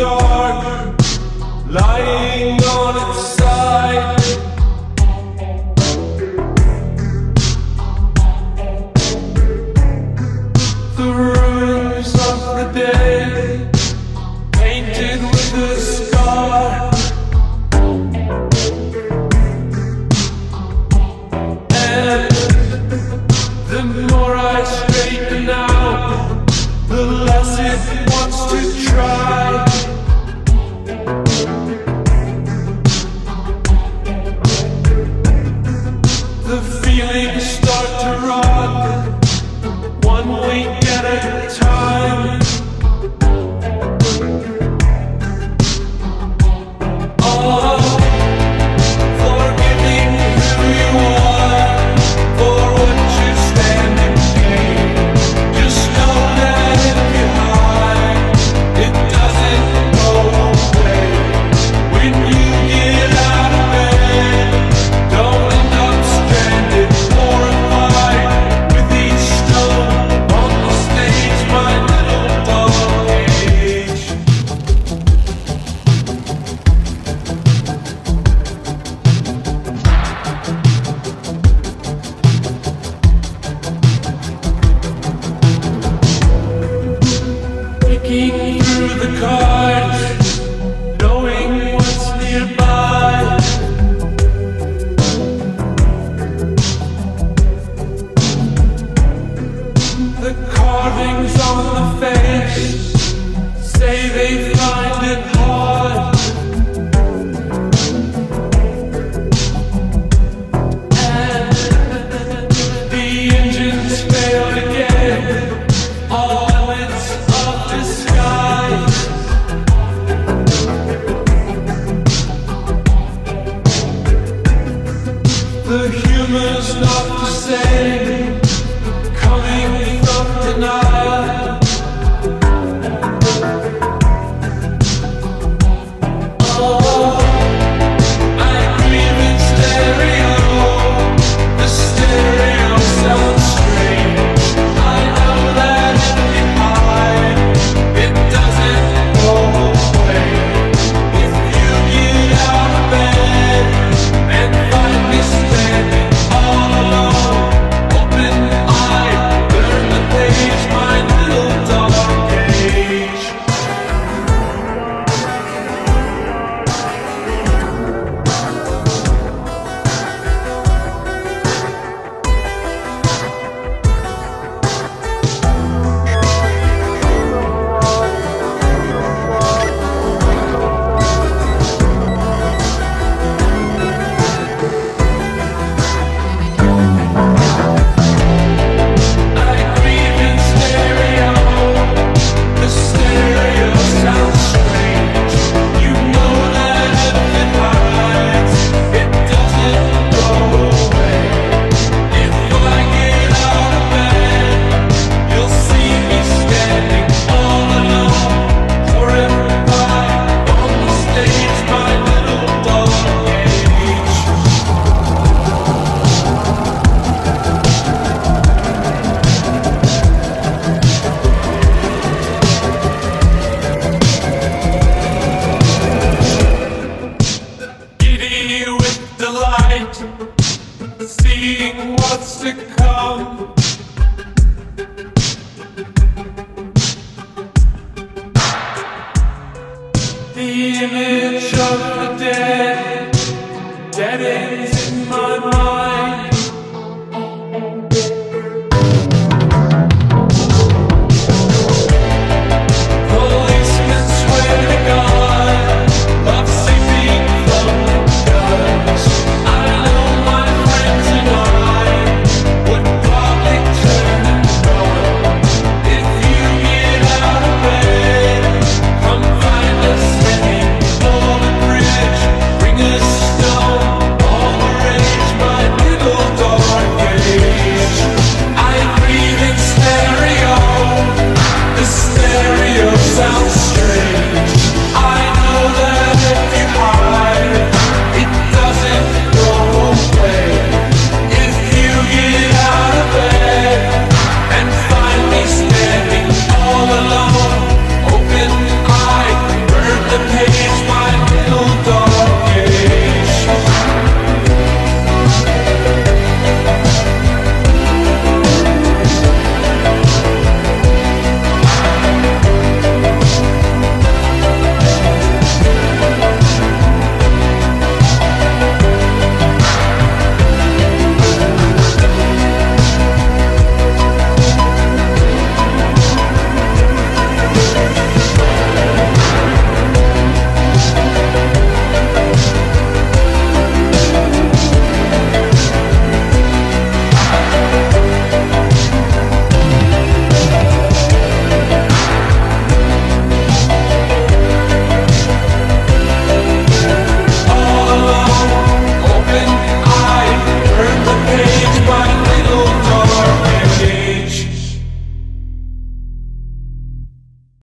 Dark, 来。Same. Coming from denial.